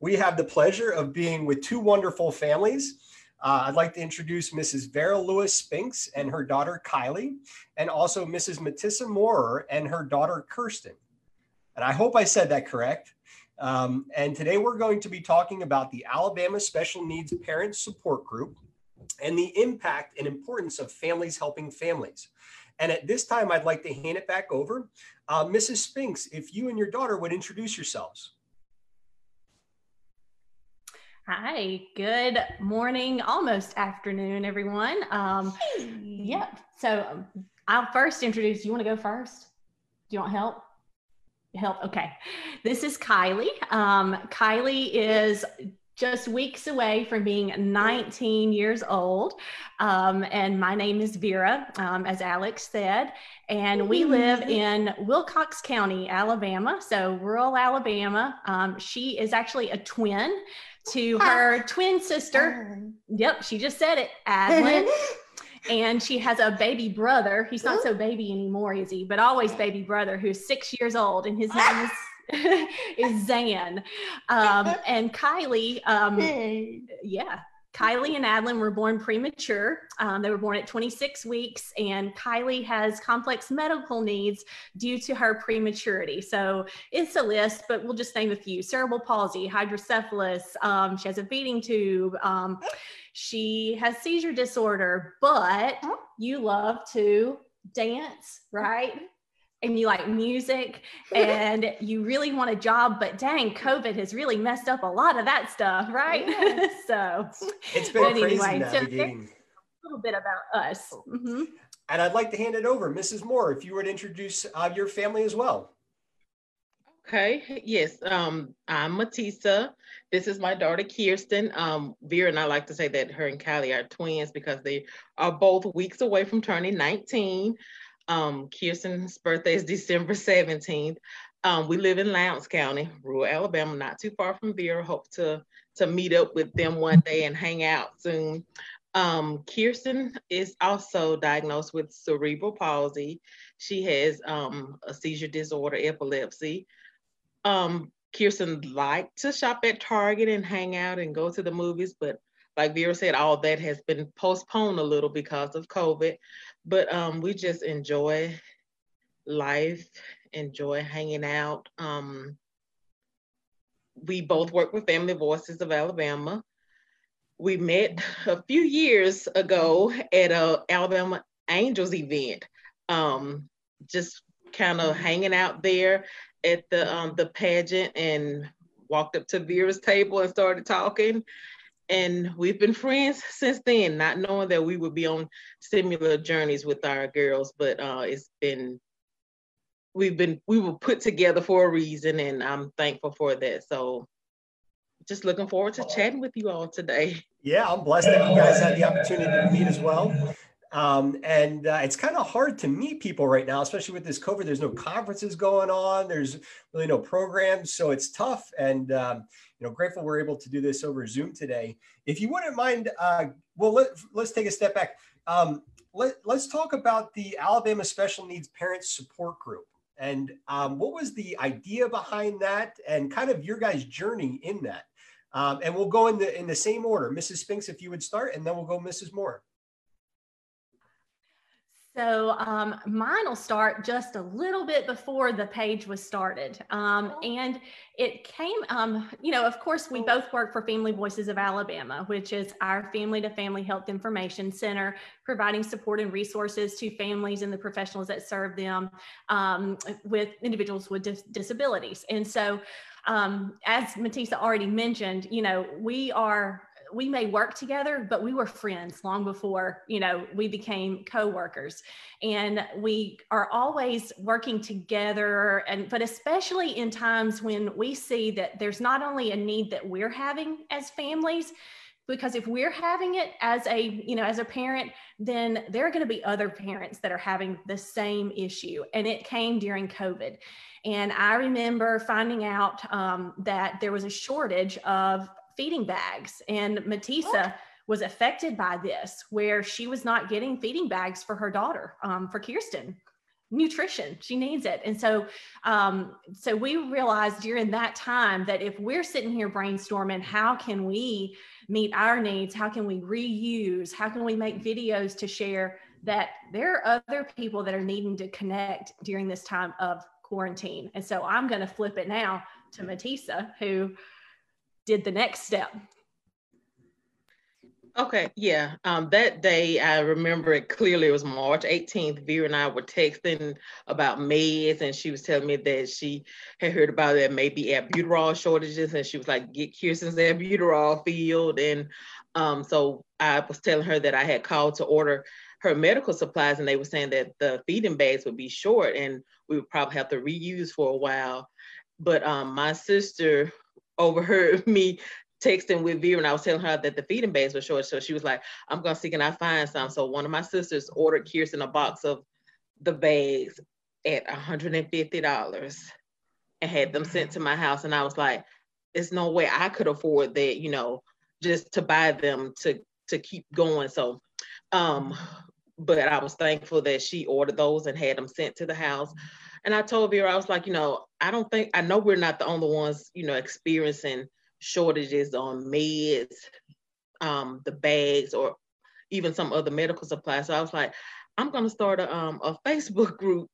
We have the pleasure of being with two wonderful families. Uh, I'd like to introduce Mrs. Vera Lewis Spinks and her daughter Kylie, and also Mrs. Matissa Moorer and her daughter Kirsten. And I hope I said that correct. Um, and today we're going to be talking about the Alabama Special Needs Parent Support Group and the impact and importance of families helping families. And at this time, I'd like to hand it back over. Uh, Mrs. Spinks, if you and your daughter would introduce yourselves. Hi, good morning, almost afternoon, everyone. Um, yeah, so um, I'll first introduce. You want to go first? Do you want help? Help. Okay. This is Kylie. Um, Kylie is just weeks away from being 19 years old. Um, and my name is Vera, um, as Alex said. And we live in Wilcox County, Alabama, so rural Alabama. Um, she is actually a twin to her twin sister. Yep, she just said it, Adlin. and she has a baby brother. He's not so baby anymore, is he? But always baby brother, who's six years old, and his name is is Zan. Um, and Kylie, um, yeah, Kylie and Adlin were born premature. Um, they were born at 26 weeks, and Kylie has complex medical needs due to her prematurity. So it's a list, but we'll just name a few cerebral palsy, hydrocephalus, um, she has a feeding tube, um, she has seizure disorder, but you love to dance, right? And you like music and you really want a job, but dang, COVID has really messed up a lot of that stuff, right? Yes. so it's been crazy anyway, navigating. So a little bit about us. Mm-hmm. And I'd like to hand it over, Mrs. Moore, if you would introduce uh, your family as well. Okay, yes, um, I'm Matissa. This is my daughter Kirsten. Um, Vera and I like to say that her and Kylie are twins because they are both weeks away from turning 19. Um, Kirsten's birthday is December 17th. Um, we live in Lowndes County, rural Alabama, not too far from Vera. Hope to to meet up with them one day and hang out soon. Um, Kirsten is also diagnosed with cerebral palsy. She has um, a seizure disorder, epilepsy. Um, Kirsten liked to shop at Target and hang out and go to the movies, but like Vera said, all that has been postponed a little because of COVID but um, we just enjoy life, enjoy hanging out. Um, we both work with Family Voices of Alabama. We met a few years ago at a Alabama Angels event, um, just kind of hanging out there at the um, the pageant and walked up to Vera's table and started talking and we've been friends since then, not knowing that we would be on similar journeys with our girls. But uh, it's been we've been we were put together for a reason, and I'm thankful for that. So, just looking forward to chatting with you all today. Yeah, I'm blessed that you guys had the opportunity to meet as well. Um, and uh, it's kind of hard to meet people right now, especially with this COVID. There's no conferences going on. There's really no programs, so it's tough. And um, you know, grateful we're able to do this over Zoom today. If you wouldn't mind, uh, well, let, us take a step back. Um, let, us talk about the Alabama Special Needs Parents Support Group. And um, what was the idea behind that, and kind of your guys' journey in that? Um, and we'll go in the in the same order. Mrs. Spinks, if you would start, and then we'll go Mrs. Moore. So um, mine will start just a little bit before the page was started. Um, oh. and it came, um, you know, of course, we both work for Family Voices of Alabama, which is our family to family health information center, providing support and resources to families and the professionals that serve them um, with individuals with dis- disabilities. And so, um, as Matissa already mentioned, you know, we are we may work together, but we were friends long before, you know, we became co-workers. And we are always working together and but especially in times when we see that there's not only a need that we're having as families, because if we're having it as a you know as a parent then there are going to be other parents that are having the same issue and it came during covid and i remember finding out um, that there was a shortage of feeding bags. And Matissa was affected by this, where she was not getting feeding bags for her daughter, um, for Kirsten. nutrition she needs it. And so um, so we realized during that time that if we're sitting here brainstorming how can we meet our needs? How can we reuse? How can we make videos to share that there are other people that are needing to connect during this time of quarantine? And so i'm going to flip it now to matisa who did the next step Okay, yeah. Um, that day, I remember it clearly. It was March 18th. Vera and I were texting about meds, and she was telling me that she had heard about there maybe albuterol shortages, and she was like, "Get Kirsten's albuterol filled." And um, so I was telling her that I had called to order her medical supplies, and they were saying that the feeding bags would be short, and we would probably have to reuse for a while. But um, my sister overheard me texting with Vera and I was telling her that the feeding bags were short. So she was like, I'm gonna see can I find some. So one of my sisters ordered Kirsten a box of the bags at $150 and had them sent to my house. And I was like, there's no way I could afford that, you know, just to buy them to to keep going. So um, but I was thankful that she ordered those and had them sent to the house. And I told Vera, I was like, you know, I don't think I know we're not the only ones, you know, experiencing shortages on meds, um, the bags, or even some other medical supplies. So I was like, I'm gonna start a, um, a Facebook group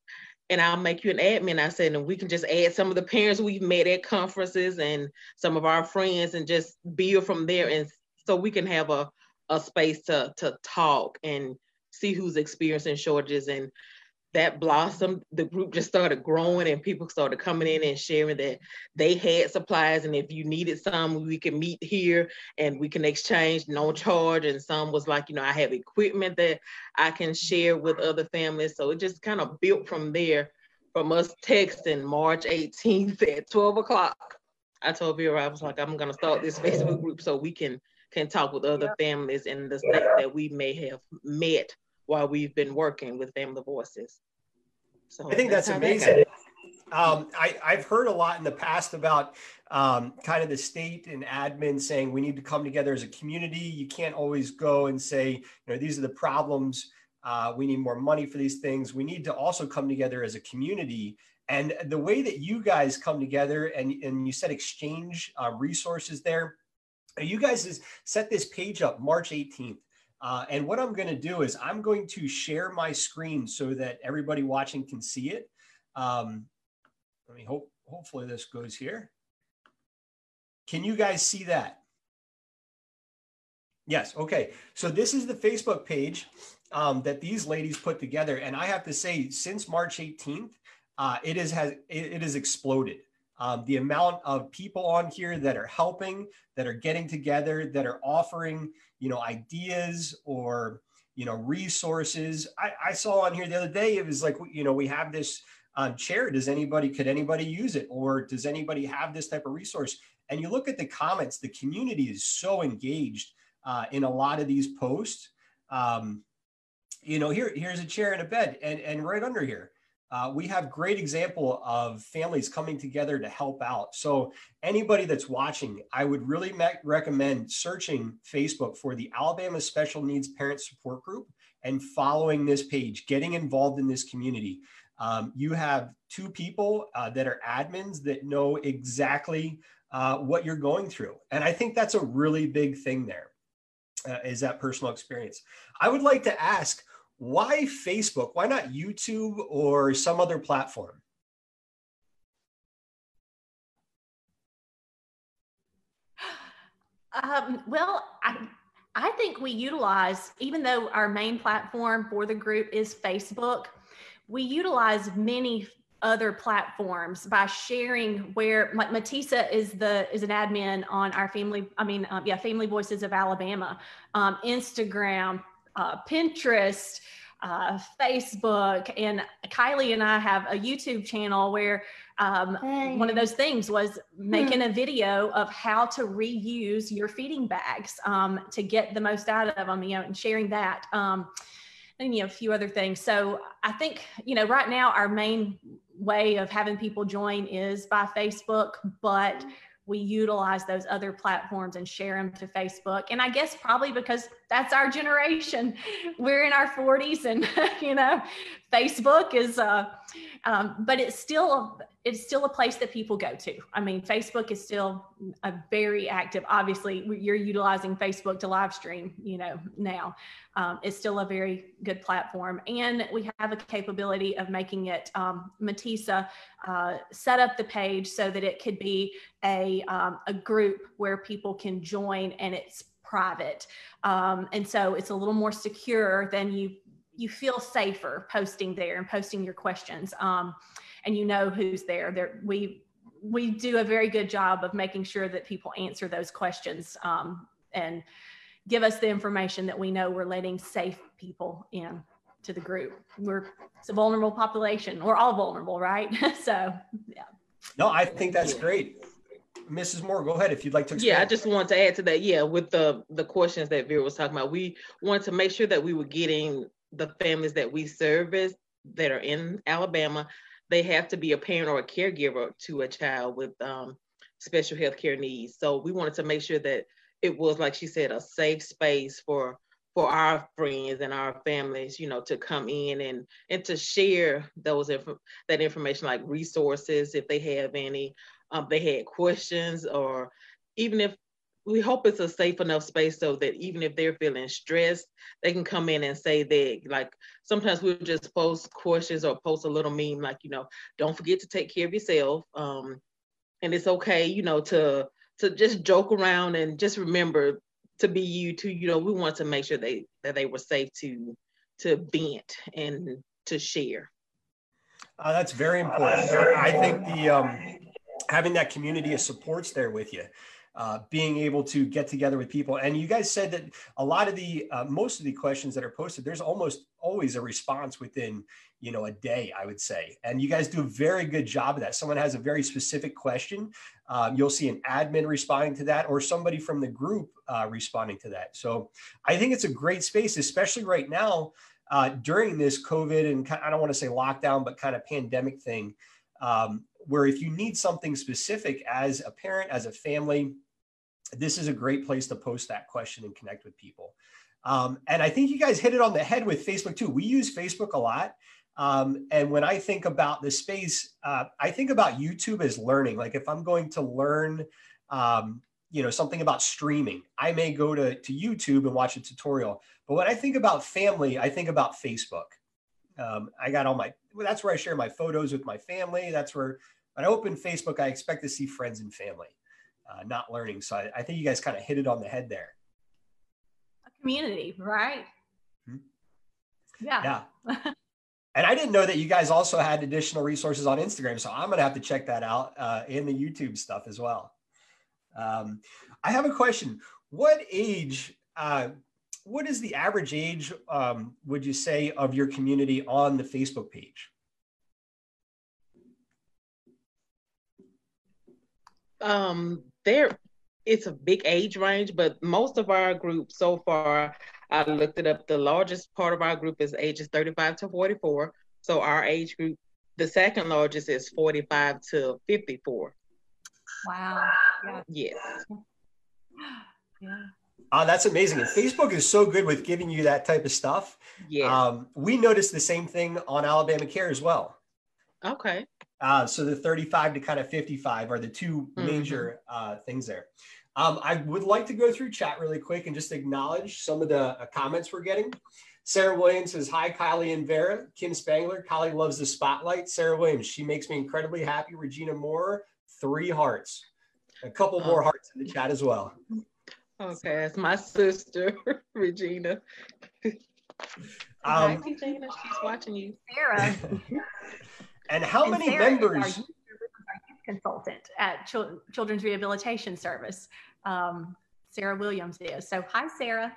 and I'll make you an admin. I said, and we can just add some of the parents we've met at conferences and some of our friends and just build from there. And so we can have a, a space to, to talk and see who's experiencing shortages and that blossomed. The group just started growing and people started coming in and sharing that they had supplies. And if you needed some, we can meet here and we can exchange no charge. And some was like, you know, I have equipment that I can share with other families. So it just kind of built from there from us texting March 18th at 12 o'clock. I told Vera, I was like, I'm going to start this Facebook group so we can can talk with other families in the state that we may have met while we've been working with Family Voices. So I think that's, that's amazing. Um, I, I've heard a lot in the past about um, kind of the state and admin saying we need to come together as a community. You can't always go and say, you know, these are the problems. Uh, we need more money for these things. We need to also come together as a community. And the way that you guys come together and, and you said exchange uh, resources there, you guys set this page up March 18th. Uh, and what I'm going to do is I'm going to share my screen so that everybody watching can see it. Um, let me hope, hopefully this goes here. Can you guys see that? Yes. Okay. So this is the Facebook page um, that these ladies put together. And I have to say, since March 18th, uh, it, is, has, it, it has exploded. Um, the amount of people on here that are helping, that are getting together, that are offering, you know, ideas or, you know, resources. I, I saw on here the other day, it was like, you know, we have this um, chair. Does anybody, could anybody use it? Or does anybody have this type of resource? And you look at the comments, the community is so engaged uh, in a lot of these posts. Um, you know, here, here's a chair and a bed and, and right under here, uh, we have great example of families coming together to help out. So anybody that's watching, I would really recommend searching Facebook for the Alabama Special Needs Parent Support Group and following this page, getting involved in this community. Um, you have two people uh, that are admins that know exactly uh, what you're going through. And I think that's a really big thing there. Uh, is that personal experience. I would like to ask, why Facebook? Why not YouTube or some other platform? Um, well, I, I think we utilize, even though our main platform for the group is Facebook, we utilize many other platforms by sharing where Matisa is the is an admin on our family I mean um, yeah Family Voices of Alabama um, Instagram uh, Pinterest, uh, Facebook, and Kylie and I have a YouTube channel where um, hey. one of those things was making a video of how to reuse your feeding bags um, to get the most out of them, you know, and sharing that. Um, and you know, a few other things. So I think, you know, right now our main way of having people join is by Facebook, but we utilize those other platforms and share them to Facebook. And I guess probably because that's our generation. We're in our 40s, and you know, Facebook is. Uh, um, but it's still it's still a place that people go to. I mean, Facebook is still a very active. Obviously, you're utilizing Facebook to live stream. You know, now um, it's still a very good platform, and we have a capability of making it. Um, Matisa uh, set up the page so that it could be a um, a group where people can join, and it's private. Um, and so it's a little more secure than you you feel safer posting there and posting your questions um, and you know who's there. There we we do a very good job of making sure that people answer those questions um, and give us the information that we know we're letting safe people in to the group. We're it's a vulnerable population. We're all vulnerable right? So yeah. No i think that's great Mrs. Moore, go ahead if you'd like to. Yeah, I just want to add to that. Yeah, with the the questions that Vera was talking about, we wanted to make sure that we were getting the families that we service that are in Alabama, they have to be a parent or a caregiver to a child with um, special health care needs. So we wanted to make sure that it was, like she said, a safe space for for our friends and our families, you know, to come in and and to share those inf- that information, like resources if they have any, um, they had questions, or even if we hope it's a safe enough space so that even if they're feeling stressed, they can come in and say that like sometimes we'll just post questions or post a little meme like, you know, don't forget to take care of yourself. Um, and it's okay, you know, to to just joke around and just remember to be you too. You know, we want to make sure they that they were safe to to vent and to share. Uh, that's very important. I think the um, having that community of supports there with you uh, being able to get together with people. And you guys said that a lot of the, uh, most of the questions that are posted, there's almost always a response within, you know, a day, I would say. And you guys do a very good job of that. Someone has a very specific question. Um, you'll see an admin responding to that or somebody from the group uh, responding to that. So I think it's a great space, especially right now uh, during this COVID and I don't want to say lockdown, but kind of pandemic thing. Um, where if you need something specific as a parent, as a family, this is a great place to post that question and connect with people. Um, and I think you guys hit it on the head with Facebook too. We use Facebook a lot. Um, and when I think about the space, uh, I think about YouTube as learning. Like if I'm going to learn, um, you know, something about streaming, I may go to, to YouTube and watch a tutorial. But when I think about family, I think about Facebook. Um, I got all my, well, that's where I share my photos with my family. That's where when I open Facebook, I expect to see friends and family uh, not learning. So I, I think you guys kind of hit it on the head there. A community, right? Hmm. Yeah. Yeah. and I didn't know that you guys also had additional resources on Instagram. So I'm going to have to check that out uh, in the YouTube stuff as well. Um, I have a question. What age, uh, what is the average age, um, would you say, of your community on the Facebook page? Um, there it's a big age range, but most of our group so far, I looked it up. The largest part of our group is ages 35 to 44. So our age group, the second largest is 45 to 54. Wow. Yeah. Yes. Yeah. Uh, that's amazing. And Facebook is so good with giving you that type of stuff. Yeah. Um, we noticed the same thing on Alabama Care as well. Okay. Uh, so the 35 to kind of 55 are the 2 mm-hmm. major uh, things there. Um, I would like to go through chat really quick and just acknowledge some of the uh, comments we're getting. Sarah Williams says, Hi, Kylie and Vera. Kim Spangler, Kylie loves the spotlight. Sarah Williams, she makes me incredibly happy. Regina Moore, three hearts. A couple more hearts in the chat as well. Okay, it's my sister, Regina. Um, Hi, Regina. She's watching you. Sarah. And how and many Sarah members? consultant at Chil- Children's Rehabilitation Service. Um, Sarah Williams is. So, hi, Sarah.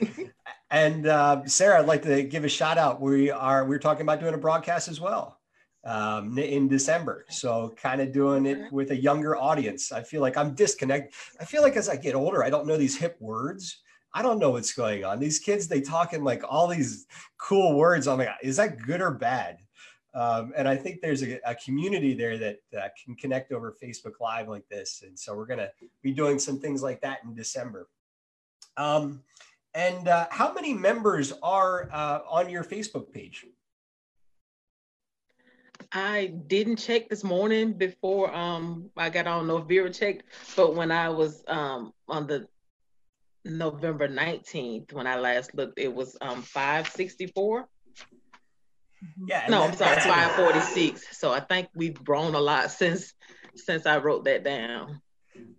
and uh, Sarah, I'd like to give a shout out. We are we're talking about doing a broadcast as well um, in December. So, kind of doing it with a younger audience. I feel like I'm disconnected. I feel like as I get older, I don't know these hip words. I don't know what's going on. These kids, they talk in like all these cool words. I'm like, is that good or bad? Um, and I think there's a, a community there that uh, can connect over Facebook Live like this. And so we're going to be doing some things like that in December. Um, and uh, how many members are uh, on your Facebook page? I didn't check this morning before um, I got on. No, Vera checked, but when I was um, on the November 19th, when I last looked, it was um, 564. Yeah. No, I'm sorry, 546. So I think we've grown a lot since since I wrote that down.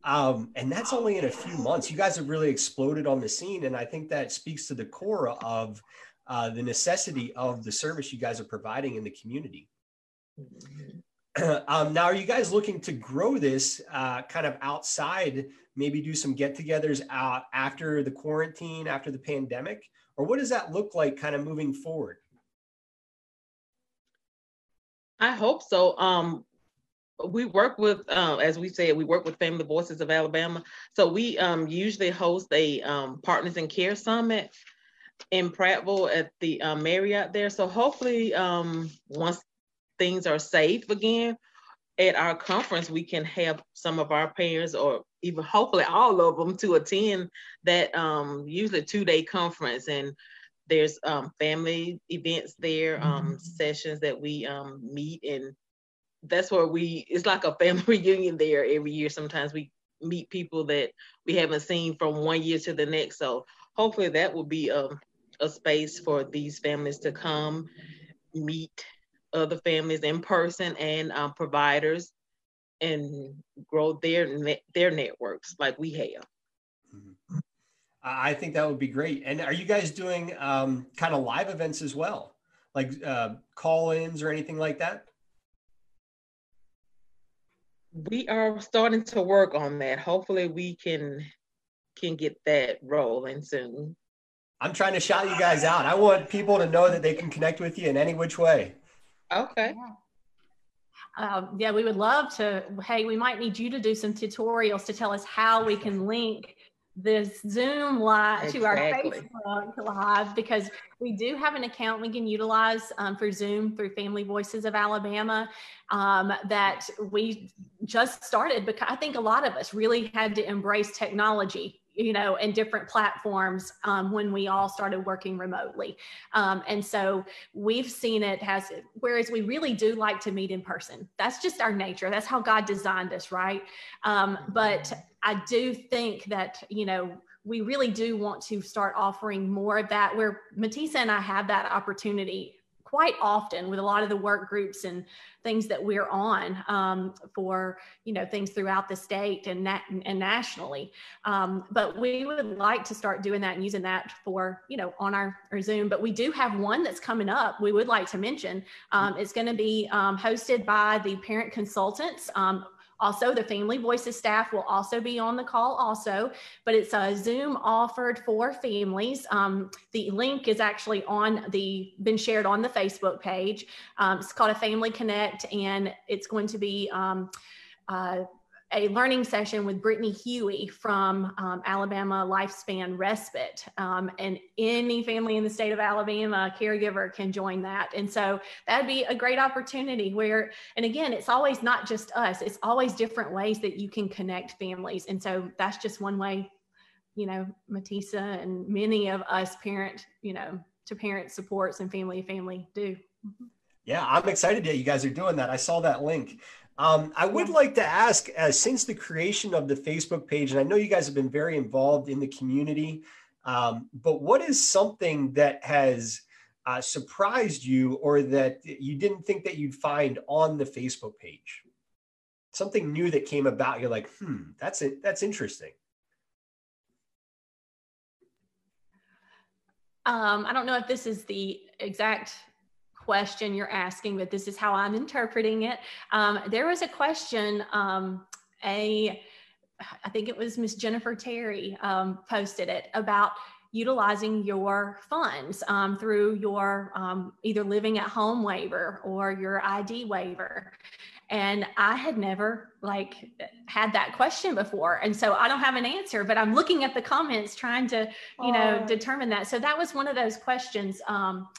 Um, and that's only in a few months. You guys have really exploded on the scene, and I think that speaks to the core of uh, the necessity of the service you guys are providing in the community. Mm-hmm. um, now, are you guys looking to grow this uh, kind of outside? Maybe do some get-togethers out after the quarantine, after the pandemic, or what does that look like, kind of moving forward? I hope so. Um, we work with, uh, as we said, we work with Family Voices of Alabama. So we um, usually host a um, Partners in Care Summit in Prattville at the uh, Marriott there. So hopefully, um, once things are safe again, at our conference, we can have some of our parents or even hopefully all of them to attend that um, usually two day conference. And there's um, family events there, um, mm-hmm. sessions that we um, meet, and that's where we. It's like a family reunion there every year. Sometimes we meet people that we haven't seen from one year to the next. So hopefully that will be a, a space for these families to come meet other families in person and um, providers and grow their their networks like we have. Mm-hmm. I think that would be great. And are you guys doing um, kind of live events as well, like uh, call-ins or anything like that? We are starting to work on that. Hopefully, we can can get that rolling soon. I'm trying to shout you guys out. I want people to know that they can connect with you in any which way. Okay. Yeah. Um, yeah, we would love to. Hey, we might need you to do some tutorials to tell us how we can link this Zoom live exactly. to our Facebook live because we do have an account we can utilize um, for Zoom through Family Voices of Alabama um, that we just started because I think a lot of us really had to embrace technology you know, and different platforms um, when we all started working remotely. Um, and so we've seen it has, whereas we really do like to meet in person. That's just our nature. That's how God designed us, right? Um, but I do think that, you know, we really do want to start offering more of that where Matisa and I have that opportunity quite often with a lot of the work groups and things that we're on um, for you know things throughout the state and and nationally. Um, but we would like to start doing that and using that for you know on our, our zoom. But we do have one that's coming up we would like to mention. Um, it's going to be um, hosted by the parent consultants um, also, the Family Voices staff will also be on the call also, but it's a Zoom offered for families. Um, the link is actually on the, been shared on the Facebook page. Um, it's called a Family Connect and it's going to be um, uh, a learning session with Brittany Huey from um, Alabama Lifespan Respite. Um, and any family in the state of Alabama, caregiver can join that. And so that'd be a great opportunity where, and again, it's always not just us, it's always different ways that you can connect families. And so that's just one way, you know, Matisa and many of us parent, you know, to parent supports and family family do. Yeah, I'm excited that you guys are doing that. I saw that link. Um, I would like to ask, uh, since the creation of the Facebook page, and I know you guys have been very involved in the community, um, but what is something that has uh, surprised you or that you didn't think that you'd find on the Facebook page? Something new that came about, you're like, hmm, that's it, that's interesting. Um, I don't know if this is the exact question you're asking, but this is how I'm interpreting it. Um, there was a question, um, a, I think it was Miss Jennifer Terry um, posted it about utilizing your funds um, through your um, either living at home waiver or your ID waiver. And I had never like had that question before. And so I don't have an answer, but I'm looking at the comments trying to, you know, determine that. So that was one of those questions. Um,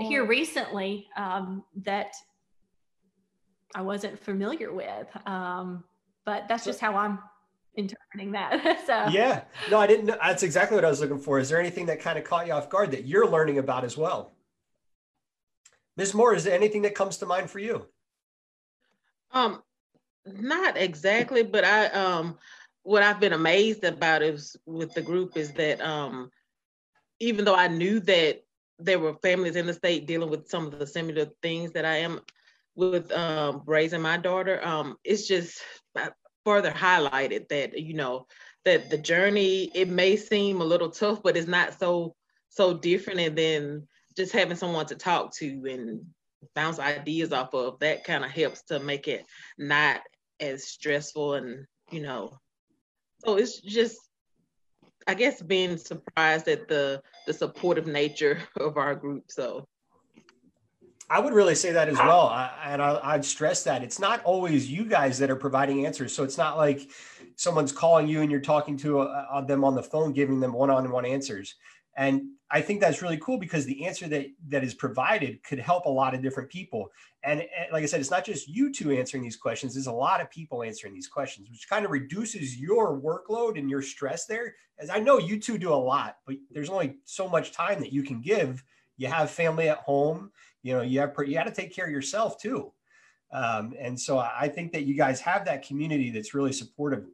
here recently um, that I wasn't familiar with. Um, but that's just how I'm interpreting that. so yeah, no, I didn't. Know. That's exactly what I was looking for. Is there anything that kind of caught you off guard that you're learning about as well? Ms. Moore, is there anything that comes to mind for you? Um, not exactly, but I um, what I've been amazed about is with the group is that um, even though I knew that there were families in the state dealing with some of the similar things that I am with um, raising my daughter, um, it's just further highlighted that you know that the journey it may seem a little tough, but it's not so so different, and then just having someone to talk to and bounce ideas off of. That kind of helps to make it not as stressful and you know. So it's just i guess being surprised at the the supportive nature of our group so I would really say that as well. I, and I, would stress that it's not always you guys that are providing answers. So it's not like someone's calling you and you're talking to uh, them on the phone, giving them one-on-one answers. And I think that's really cool because the answer that that is provided could help a lot of different people. And, and like I said, it's not just you two answering these questions. There's a lot of people answering these questions, which kind of reduces your workload and your stress there. As I know you two do a lot, but there's only so much time that you can give. You have family at home you know you have you got to take care of yourself too um, and so i think that you guys have that community that's really supportive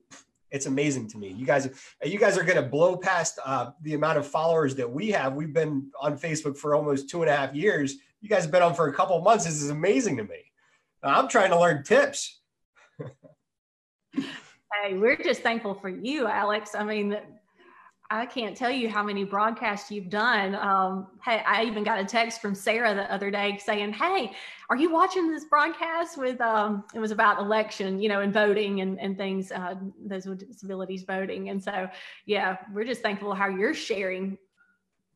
it's amazing to me. You guys you guys are going to blow past uh, the amount of followers that we have. We've been on facebook for almost two and a half years. You guys have been on for a couple of months. This is amazing to me. I'm trying to learn tips. Hey we're just thankful for you alex. I mean I can't tell you how many broadcasts you've done. Um, hey, I even got a text from Sarah the other day saying, "Hey, are you watching this broadcast with?" Um, it was about election, you know, and voting and and things, uh, those with disabilities voting. And so, yeah, we're just thankful how you're sharing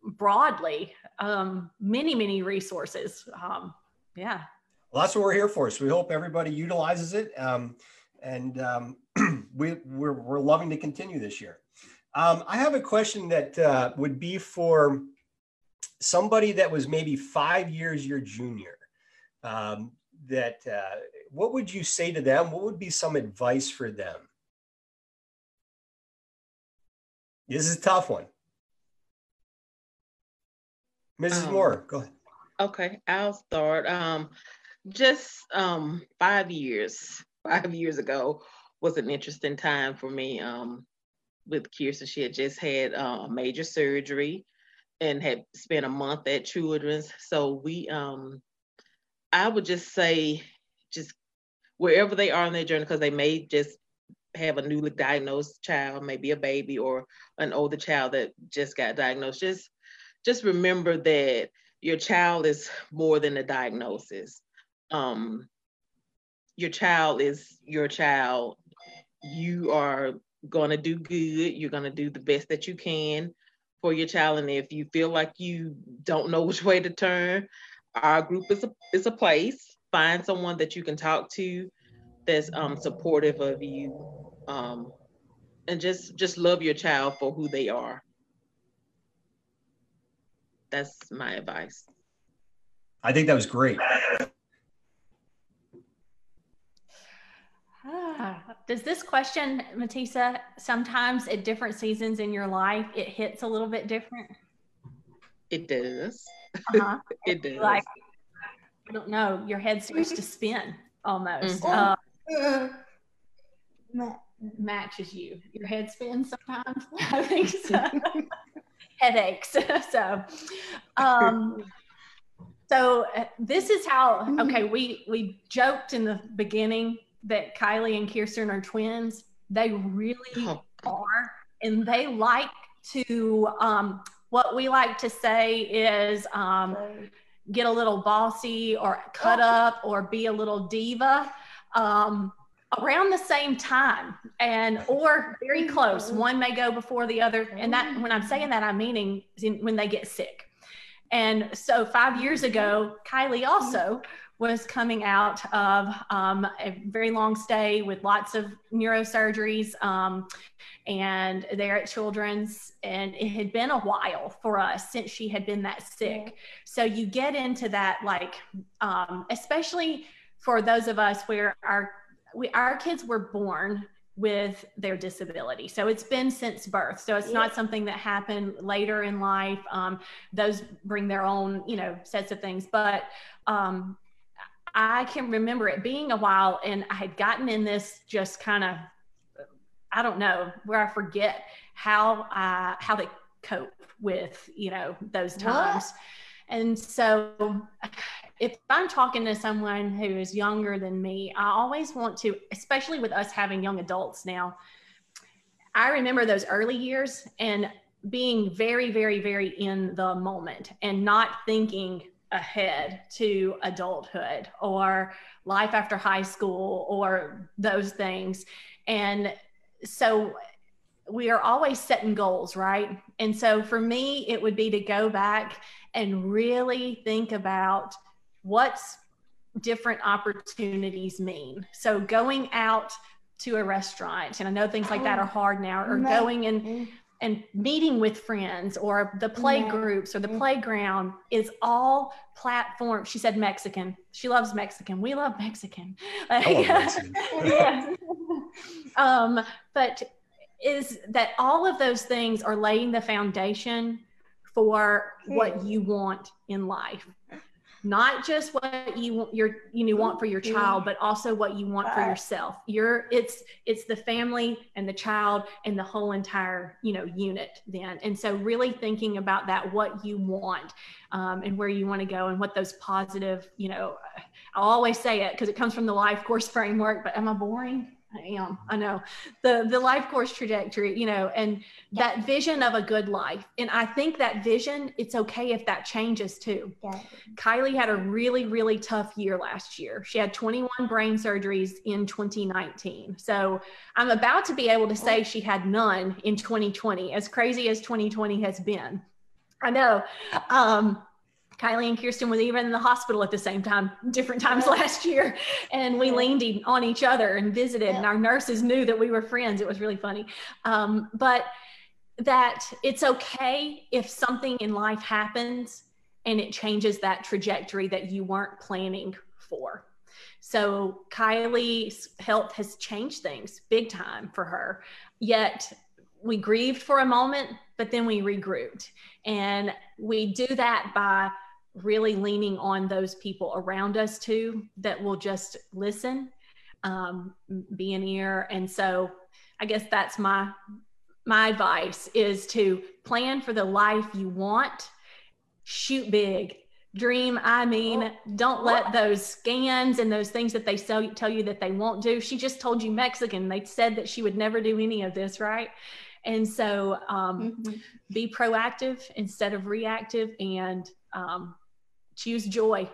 broadly um, many many resources. Um, yeah. Well, that's what we're here for. So we hope everybody utilizes it, um, and um, we we're, we're loving to continue this year. Um, I have a question that uh, would be for somebody that was maybe five years your junior. Um, that uh, what would you say to them? What would be some advice for them? This is a tough one. Mrs. Um, Moore, go ahead. Okay, I'll start. Um, just um, five years, five years ago was an interesting time for me. Um, with Kirsten. She had just had uh, major surgery and had spent a month at Children's. So we, um, I would just say, just wherever they are on their journey, because they may just have a newly diagnosed child, maybe a baby or an older child that just got diagnosed. Just, just remember that your child is more than a diagnosis. Um, your child is your child. You are going to do good. You're going to do the best that you can for your child. And if you feel like you don't know which way to turn, our group is a, is a place. Find someone that you can talk to that's um, supportive of you. Um, and just just love your child for who they are. That's my advice. I think that was great. Does this question, Matisa, sometimes at different seasons in your life, it hits a little bit different? It does. Uh-huh. it does. Like, I don't know, your head starts to spin almost. Mm-hmm. Uh, matches you. Your head spins sometimes. I think so. Headaches. so, um, so uh, this is how. Okay, we we joked in the beginning that Kylie and Kirsten are twins. They really oh. are. And they like to, um, what we like to say is um, get a little bossy or cut oh. up or be a little diva. Um, around the same time and or very close one may go before the other and that when i'm saying that i'm meaning when they get sick and so five years ago kylie also was coming out of um, a very long stay with lots of neurosurgeries um, and there at Children's. And it had been a while for us since she had been that sick. So you get into that, like, um, especially for those of us where our we, our kids were born with their disability. So it's been since birth. So it's yeah. not something that happened later in life. Um, those bring their own, you know, sets of things. But um, I can remember it being a while, and I had gotten in this just kind of, I don't know, where I forget how I how they cope with, you know, those times. What? And so if I'm talking to someone who is younger than me, I always want to, especially with us having young adults now. I remember those early years and being very, very, very in the moment and not thinking ahead to adulthood or life after high school or those things. And so we are always setting goals, right? And so for me, it would be to go back and really think about what's different opportunities mean. So going out to a restaurant, and I know things like that are hard now, or going and mm-hmm. And meeting with friends or the play groups or the playground is all platform. She said Mexican. She loves Mexican. We love Mexican. Love Mexican. yeah. um, but is that all of those things are laying the foundation for what you want in life not just what you want your you know want for your child but also what you want for yourself. You're it's it's the family and the child and the whole entire you know unit then. And so really thinking about that what you want um, and where you want to go and what those positive you know i always say it because it comes from the life course framework but am i boring I am. I know the the life course trajectory, you know, and yeah. that vision of a good life. And I think that vision, it's okay if that changes too. Yeah. Kylie had a really really tough year last year. She had 21 brain surgeries in 2019. So I'm about to be able to say she had none in 2020. As crazy as 2020 has been, I know. Um, Kylie and Kirsten was even in the hospital at the same time, different times last year. And we leaned on each other and visited, yeah. and our nurses knew that we were friends. It was really funny. Um, but that it's okay if something in life happens and it changes that trajectory that you weren't planning for. So Kylie's health has changed things big time for her. Yet we grieved for a moment, but then we regrouped. And we do that by really leaning on those people around us too that will just listen um, be an ear. And so i guess that's my my advice is to plan for the life you want. Shoot big. Dream i mean don't let those scans and those things that they sell, tell you that they won't do. She just told you mexican. They said that she would never do any of this right? And so um, mm-hmm. be proactive instead of reactive and um, choose joy.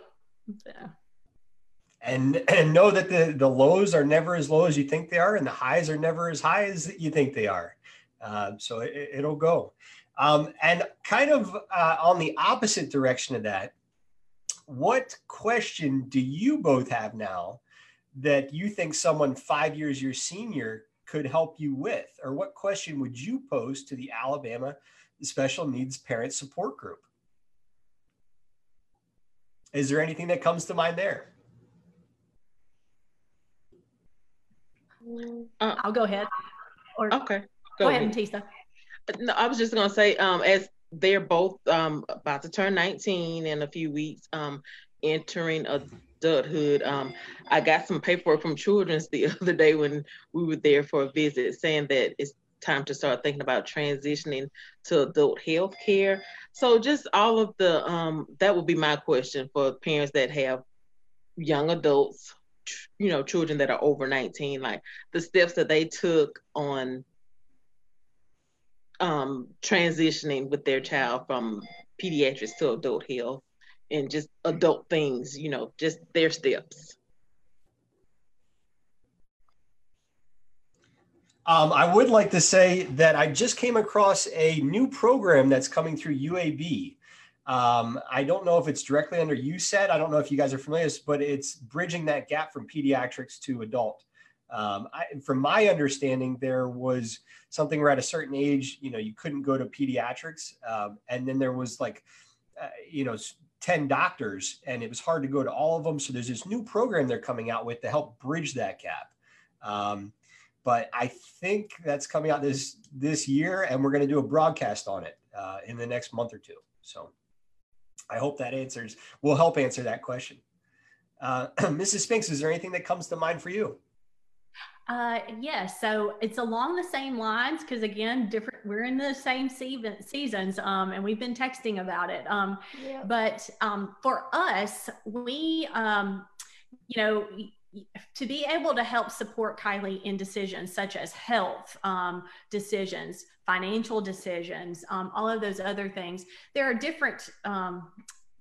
And and know that the the lows are never as low as you think they are, and the highs are never as high as you think they are. Uh, so it, will go. Um, and kind of uh, on the opposite direction of that, what question do you both have now that you think someone five years your senior could help you with? Or what question would you pose to the Alabama Special Needs Parent Support Group? Is there anything that comes to mind there? Uh, I'll go ahead. Or, okay. Go, go ahead, Matisa. No, I was just gonna say, um, as they're both um, about to turn 19 in a few weeks, um, entering adulthood. Um, I got some paperwork from Children's the other day when we were there for a visit, saying that it's time to start thinking about transitioning to adult health care. So just all of the um that would be my question for parents that have young adults, you know, children that are over 19, like the steps that they took on um transitioning with their child from pediatrics to adult health and just adult things, you know, just their steps. Um, I would like to say that I just came across a new program that's coming through UAB. Um, I don't know if it's directly under USAID. I don't know if you guys are familiar, with this, but it's bridging that gap from pediatrics to adult. Um, I, from my understanding, there was something where at a certain age, you know, you couldn't go to pediatrics, um, and then there was like, uh, you know, 10 doctors, and it was hard to go to all of them. So there's this new program they're coming out with to help bridge that gap. Um, but I think that's coming out this this year, and we're going to do a broadcast on it uh, in the next month or two. So I hope that answers will help answer that question. Uh, Mrs. Spinks, is there anything that comes to mind for you? Uh, yes, so it's along the same lines because again, different. We're in the same season, seasons, um, and we've been texting about it. Um, yep. But um, for us, we, um, you know, to be able to help support Kylie in decisions such as health um, decisions, financial decisions, um, all of those other things, there are different um,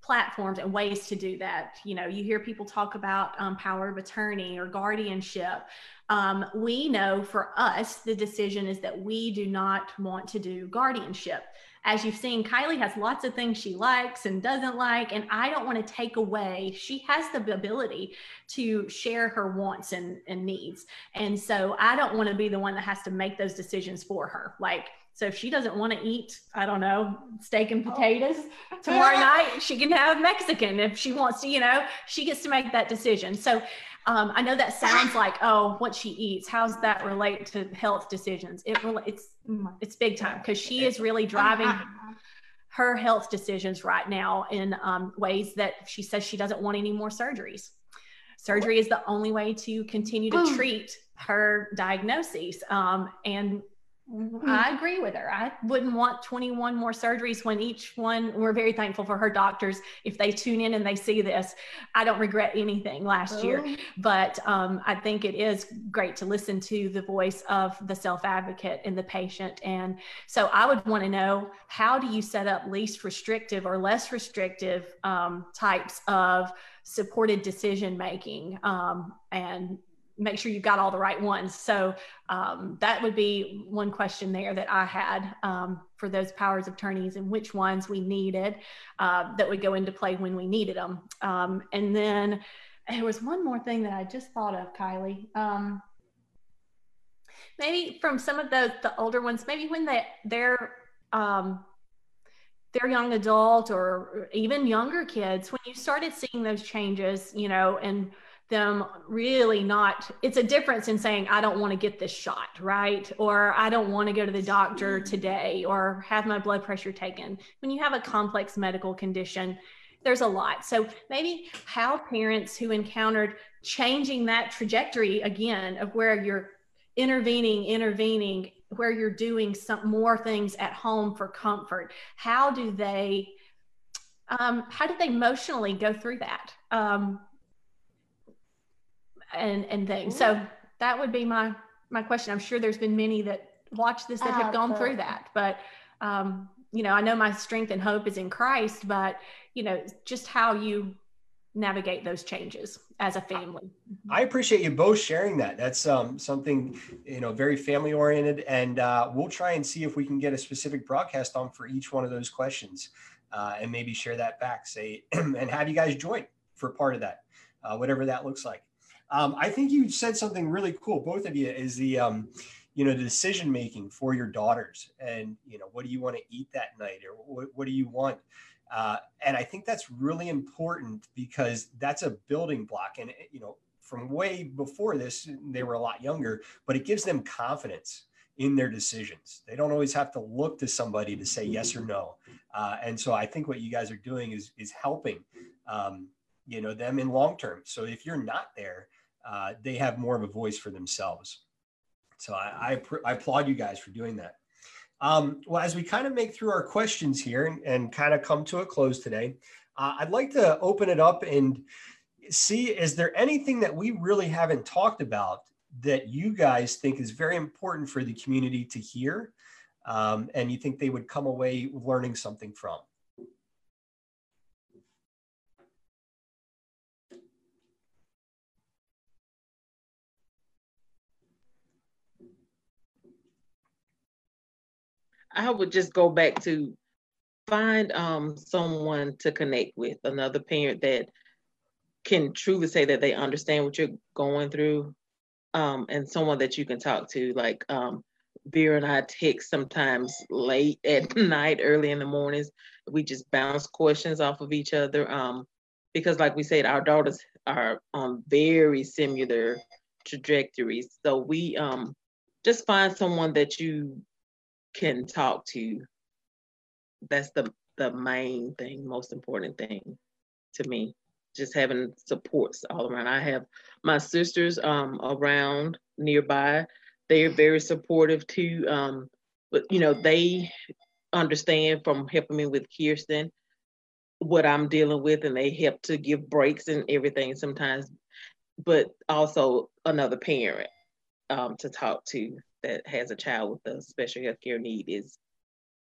platforms and ways to do that. You know, you hear people talk about um, power of attorney or guardianship. Um, we know for us, the decision is that we do not want to do guardianship. As you've seen, Kylie has lots of things she likes and doesn't like, and I don't want to take away. She has the ability to share her wants and, and needs. And so I don't want to be the one that has to make those decisions for her. Like, so if she doesn't want to eat, I don't know, steak and oh. potatoes oh. tomorrow night, she can have Mexican. If she wants to, you know, she gets to make that decision. So um, I know that sounds like, oh, what she eats. How's that relate to health decisions? It it's it's big time because she is really driving her health decisions right now in um, ways that she says she doesn't want any more surgeries. Surgery is the only way to continue to treat her diagnoses. Um, and. I agree with her. I wouldn't want 21 more surgeries when each one, we're very thankful for her doctors. If they tune in and they see this, I don't regret anything last oh. year. But um, I think it is great to listen to the voice of the self advocate and the patient. And so I would want to know how do you set up least restrictive or less restrictive um, types of supported decision making um, and make sure you've got all the right ones. So um, that would be one question there that I had um, for those powers of attorneys and which ones we needed uh, that would go into play when we needed them. Um, and then there was one more thing that I just thought of, Kylie. Um, maybe from some of the the older ones, maybe when they they're um, they're young adult or even younger kids, when you started seeing those changes, you know, and them really not it's a difference in saying i don't want to get this shot right? Or i don't want to go to the doctor today or have my blood pressure taken. When you have a complex medical condition there's a lot. So maybe how parents who encountered changing that trajectory again of where you're intervening intervening where you're doing some more things at home for comfort how do they um, how do they emotionally go through that? Um, and and things. So that would be my my question. I'm sure there's been many that watch this that have gone through that, but um, you know, I know my strength and hope is in Christ, but you know, just how you navigate those changes as a family. I appreciate you both sharing that. That's um, something you know very family oriented, and uh, we'll try and see if we can get a specific broadcast on for each one of those questions, uh, and maybe share that back. Say and have you guys join for part of that, uh, whatever that looks like. Um, I think you said something really cool, both of you, is the um, you know the decision making for your daughters, and you know what do you want to eat that night, or what, what do you want. Uh, and I think that's really important because that's a building block. And you know, from way before this, they were a lot younger, but it gives them confidence in their decisions. They don't always have to look to somebody to say yes or no. Uh, and so I think what you guys are doing is is helping, um, you know, them in long term. So if you're not there, uh, they have more of a voice for themselves. So I, I, I applaud you guys for doing that. Um, well, as we kind of make through our questions here and, and kind of come to a close today, uh, I'd like to open it up and see is there anything that we really haven't talked about that you guys think is very important for the community to hear um, and you think they would come away learning something from? I would just go back to find um, someone to connect with, another parent that can truly say that they understand what you're going through, um, and someone that you can talk to. Like um, Vera and I text sometimes late at night, early in the mornings. We just bounce questions off of each other. Um, because, like we said, our daughters are on very similar trajectories. So we um, just find someone that you can talk to. That's the the main thing, most important thing to me. Just having supports all around. I have my sisters um, around nearby. They're very supportive too. Um, but you know, they understand from helping me with Kirsten what I'm dealing with, and they help to give breaks and everything sometimes. But also another parent um, to talk to that has a child with a special health care need is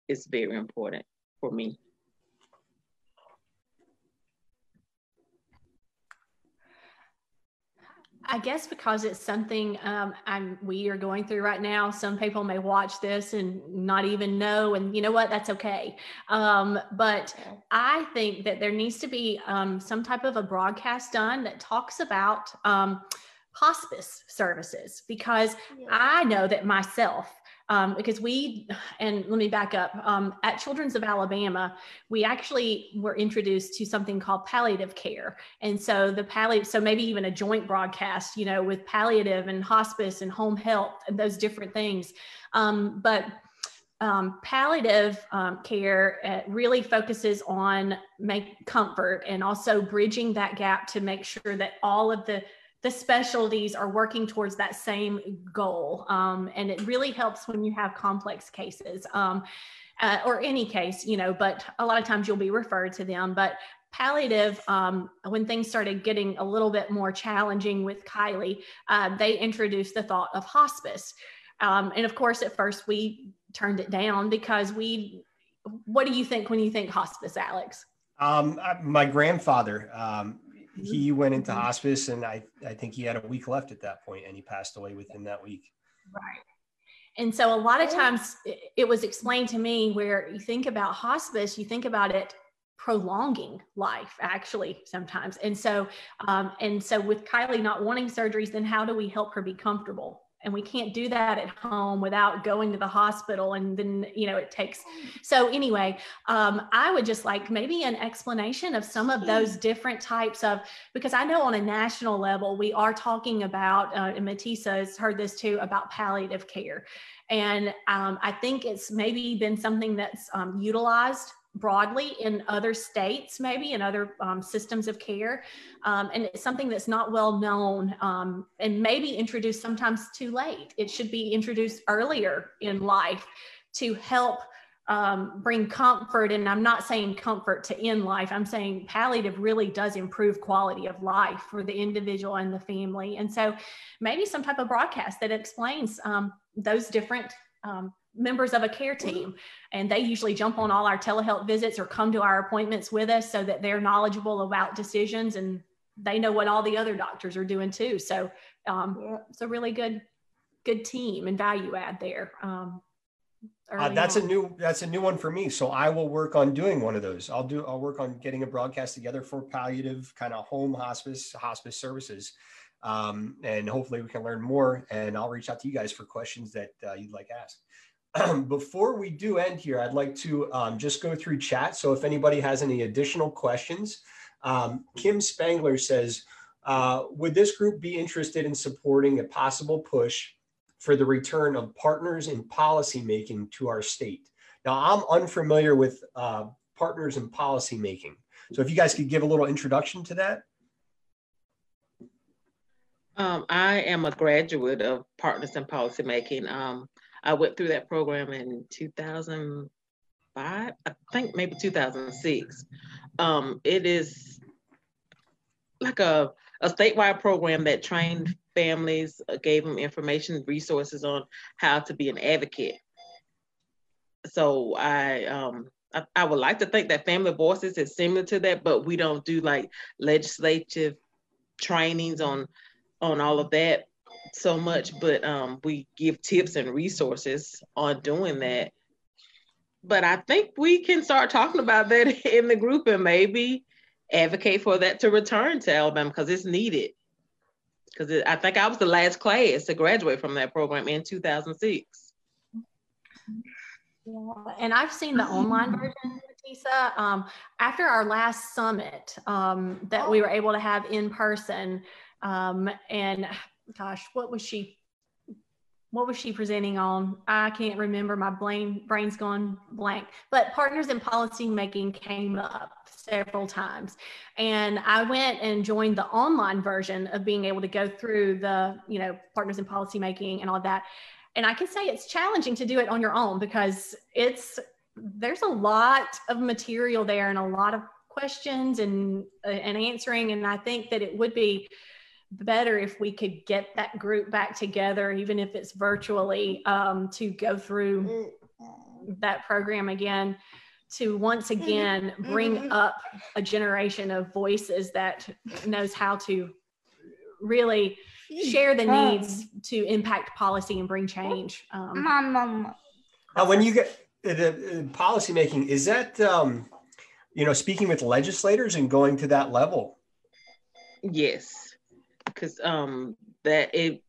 is very important for me. I guess because it's something um, I'm we are going through right now. Some people may watch this and not even know, and you know what? That's okay. Um, but I think that there needs to be um, some type of a broadcast done that talks about um, hospice services because yeah. I know that myself um, because we, and let me back up, um, at Children's of Alabama, we actually were introduced to something called palliative care. And so the palliative, so maybe even a joint broadcast, you know, with palliative and hospice and home health and those different things. Um, but um, palliative um, care uh, really focuses on make comfort and also bridging that gap to make sure that all of the the specialties are working towards that same goal. Um, and it really helps when you have complex cases um, uh, or any case, you know, but a lot of times you'll be referred to them. But palliative, um, when things started getting a little bit more challenging with Kylie, uh, they introduced the thought of hospice. Um, and of course, at first we turned it down because we, what do you think when you think hospice, Alex? Um, my grandfather, um, he went into mm-hmm. hospice and I, I think he had a week left at that point and he passed away within that week. Right. And so a lot of times it was explained to me where you think about hospice, you think about it prolonging life actually sometimes. And so, um, and so with Kylie not wanting surgeries, then how do we help her be comfortable? And we can't do that at home without going to the hospital and then you know it takes so anyway um, i would just like maybe an explanation of some of those different types of because i know on a national level we are talking about uh, and matisa has heard this too about palliative care. And um, i think it's maybe been something that's um, utilized broadly in other states, maybe in other um, systems of care. Um, and it's something that's not well known um, and maybe introduced sometimes too late. It should be introduced earlier in life to help um, bring comfort. And I'm not saying comfort to end life, I'm saying palliative really does improve quality of life for the individual and the family. And so maybe some type of broadcast that explains um, those different um, members of a care team and they usually jump on all our telehealth visits or come to our appointments with us so that they're knowledgeable about decisions and they know what all the other doctors are doing too. So um, yeah. it's a really good good team and value add there um, uh, that's on. a new that's a new one for me. So i will work on doing one of those. I'll do i'll work on getting a broadcast together for palliative kind of home hospice hospice services. Um, and hopefully we can learn more and i'll reach out to you guys for questions that uh, you'd like asked before we do end here, I'd like to um, just go through chat. So if anybody has any additional questions, um, Kim Spangler says, uh, would this group be interested in supporting a possible push for the return of partners in policymaking to our state? Now, I'm unfamiliar with uh, partners in policymaking. So if you guys could give a little introduction to that. Um, I am a graduate of Partners in Policymaking. Um, I went through that program in 2005, I think maybe 2006. Um, it is like a, a statewide program that trained families, uh, gave them information, resources on how to be an advocate. So I, um, I, I would like to think that Family Voices is similar to that, but we don't do like legislative trainings on on all of that so much, but um, we give tips and resources on doing that. but I think we can start talking about that in the group and maybe advocate for that to return to Alabama because it's needed. Because I think I was the last class to graduate from that program in 2006. Yeah, and I've seen the online version, Matisa. Um, after our last summit um, that we were able to have in person, um, and gosh, what was she? What was she presenting on? I can't remember. My brain brain's gone blank. But partners in policy making came up several times, and I went and joined the online version of being able to go through the you know partners in policy making and all that and I can say it's challenging to do it on your own because it's there's a lot of material there and a lot of questions and and answering and I think that it would be better if we could get that group back together even if it's virtually um, to go through that program again to once again bring up a generation of voices that knows how to really share the needs to impact policy and bring change. Um, now, when you get the, the policy making, is that um, you know speaking with legislators and going to that level? Yes, because um, that it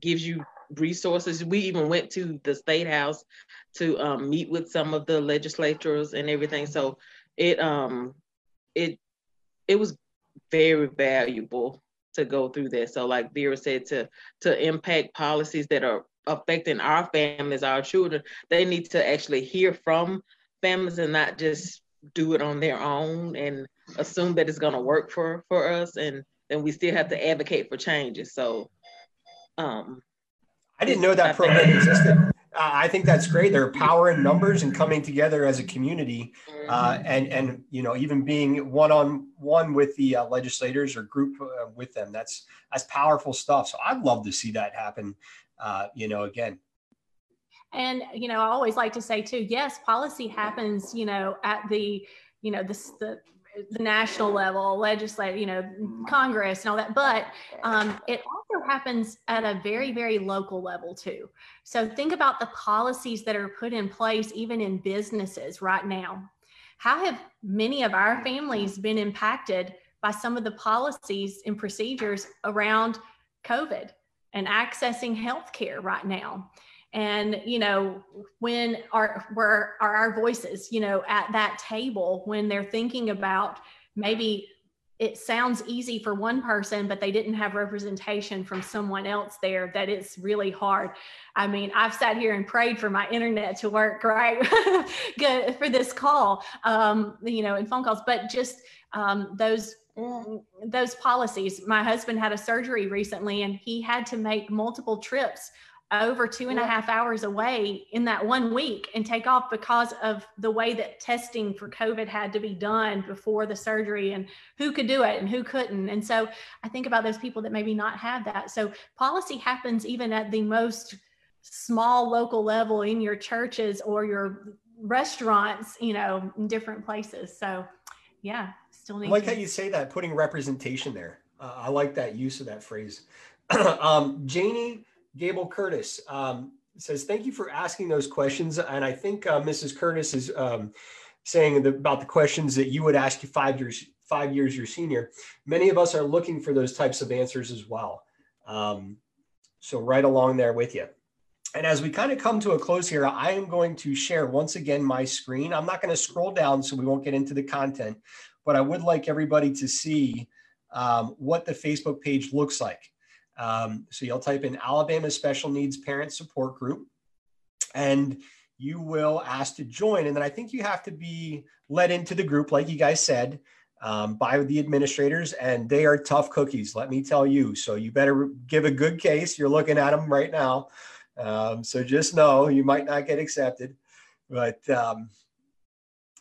gives you resources. We even went to the state house to um, meet with some of the legislators and everything. So it um it it was very valuable to go through that. So like Vera said, to to impact policies that are affecting our families, our children, they need to actually hear from families and not just do it on their own and assume that it's going to work for for us and then we still have to advocate for changes so um i didn't know that program existed I think that's great. There are power in numbers and coming together as a community, uh, mm-hmm. and and you know even being one on one with the uh, legislators or group uh, with them. That's that's powerful stuff. So I'd love to see that happen. Uh, you know, again. And you know, I always like to say too. Yes, policy happens. You know, at the you know the the the national level, legislative, you know, Congress and all that. But um, it also happens at a very, very local level too. So think about the policies that are put in place, even in businesses right now. How have many of our families been impacted by some of the policies and procedures around COVID and accessing healthcare right now? And you know when are where are our voices you know at that table when they're thinking about maybe it sounds easy for one person but they didn't have representation from someone else there that it's really hard. I mean i've sat here and prayed for my internet to work right? Good for this call um, you know and phone calls. But just um, those those policies. My husband had a surgery recently and he had to make multiple trips over two and a half hours away in that one week and take off because of the way that testing for COVID had to be done before the surgery and who could do it and who couldn't. And so I think about those people that maybe not have that. So policy happens even at the most small local level in your churches or your restaurants, you know, in different places. So yeah, still need I like to- how you say that, putting representation there. Uh, I like that use of that phrase. um, Janie Gable Curtis um, says, Thank you for asking those questions. And I think uh, Mrs. Curtis is um, saying the, about the questions that you would ask you five years, five years your senior. Many of us are looking for those types of answers as well. Um, so, right along there with you. And as we kind of come to a close here, I am going to share once again my screen. I'm not going to scroll down so we won't get into the content, but I would like everybody to see um, what the Facebook page looks like. Um, so you'll type in Alabama Special Needs Parent Support Group and you will ask to join. And then I think you have to be let into the group, like you guys said, um, by the administrators, and they are tough cookies, let me tell you. So you better give a good case. You're looking at them right now. Um, so just know you might not get accepted. But um,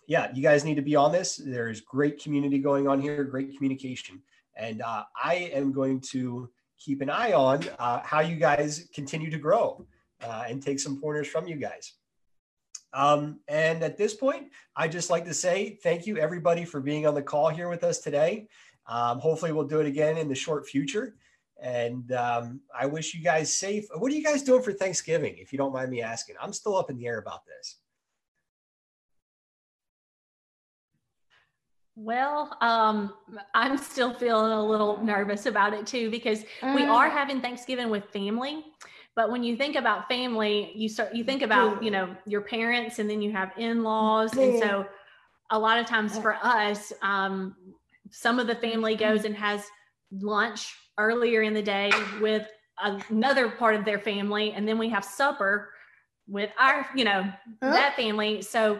yeah, you guys need to be on this. There's great community going on here, great communication. And uh, I am going to keep an eye on uh, how you guys continue to grow uh, and take some pointers from you guys. Um, and at this point, I just like to say thank you everybody for being on the call here with us today. Um, hopefully, we'll do it again in the short future. And um, I wish you guys safe. What are you guys doing for Thanksgiving, if you don't mind me asking? I'm still up in the air about this. Well, um, I'm still feeling a little nervous about it too because we are having Thanksgiving with family. But when you think about family, you start you think about you know your parents, and then you have in-laws, and so a lot of times for us, um, some of the family goes and has lunch earlier in the day with another part of their family, and then we have supper with our you know that family. So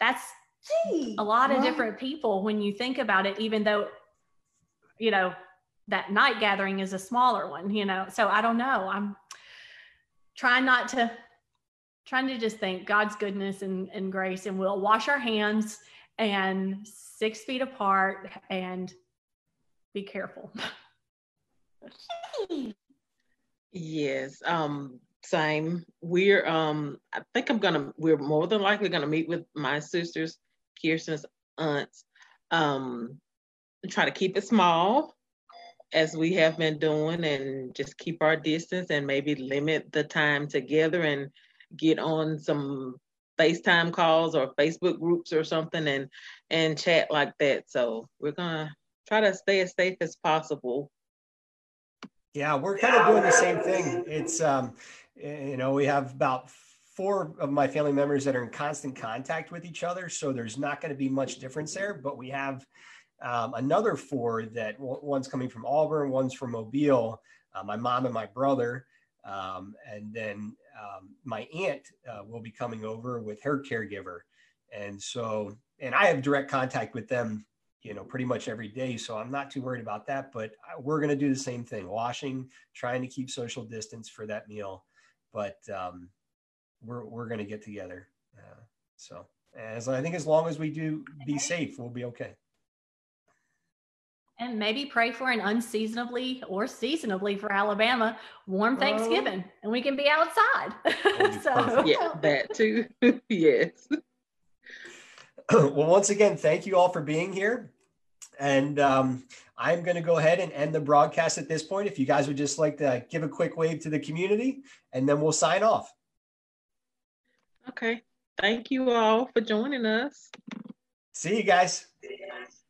that's Gee, a lot of different people when you think about it, even though, you know, that night gathering is a smaller one, you know. So I don't know. I'm trying not to trying to just think God's goodness and, and grace and we'll wash our hands and six feet apart and be careful. yes. Um same. We're um I think I'm gonna we're more than likely gonna meet with my sisters Kirsten's aunts, um, try to keep it small as we have been doing and just keep our distance and maybe limit the time together and get on some FaceTime calls or Facebook groups or something and and chat like that. So we're gonna try to stay as safe as possible. Yeah, we're kind of doing the same thing. It's um, you know, we have about four of my family members that are in constant contact with each other. So there's not going to be much difference there. But we have um, another four that one's coming from Auburn, one's from Mobile, uh, my mom and my brother. Um, and then um, my aunt uh, will be coming over with her caregiver. And so, and I have direct contact with them, you know, pretty much every day. So I'm not too worried about that. But we're going to do the same thing washing, trying to keep social distance for that meal. But um, we're we're going to get together. Uh, so as I think as long as we do be safe, we'll be okay. And maybe pray for an unseasonably or seasonably for Alabama warm Thanksgiving, and we can be outside. so yeah, that too. yes. well, once again, thank you all for being here. And um, I'm going to go ahead and end the broadcast at this point. If you guys would just like to give a quick wave to the community, and then we'll sign off. Okay. Thank you all for joining us. See you guys. See you guys.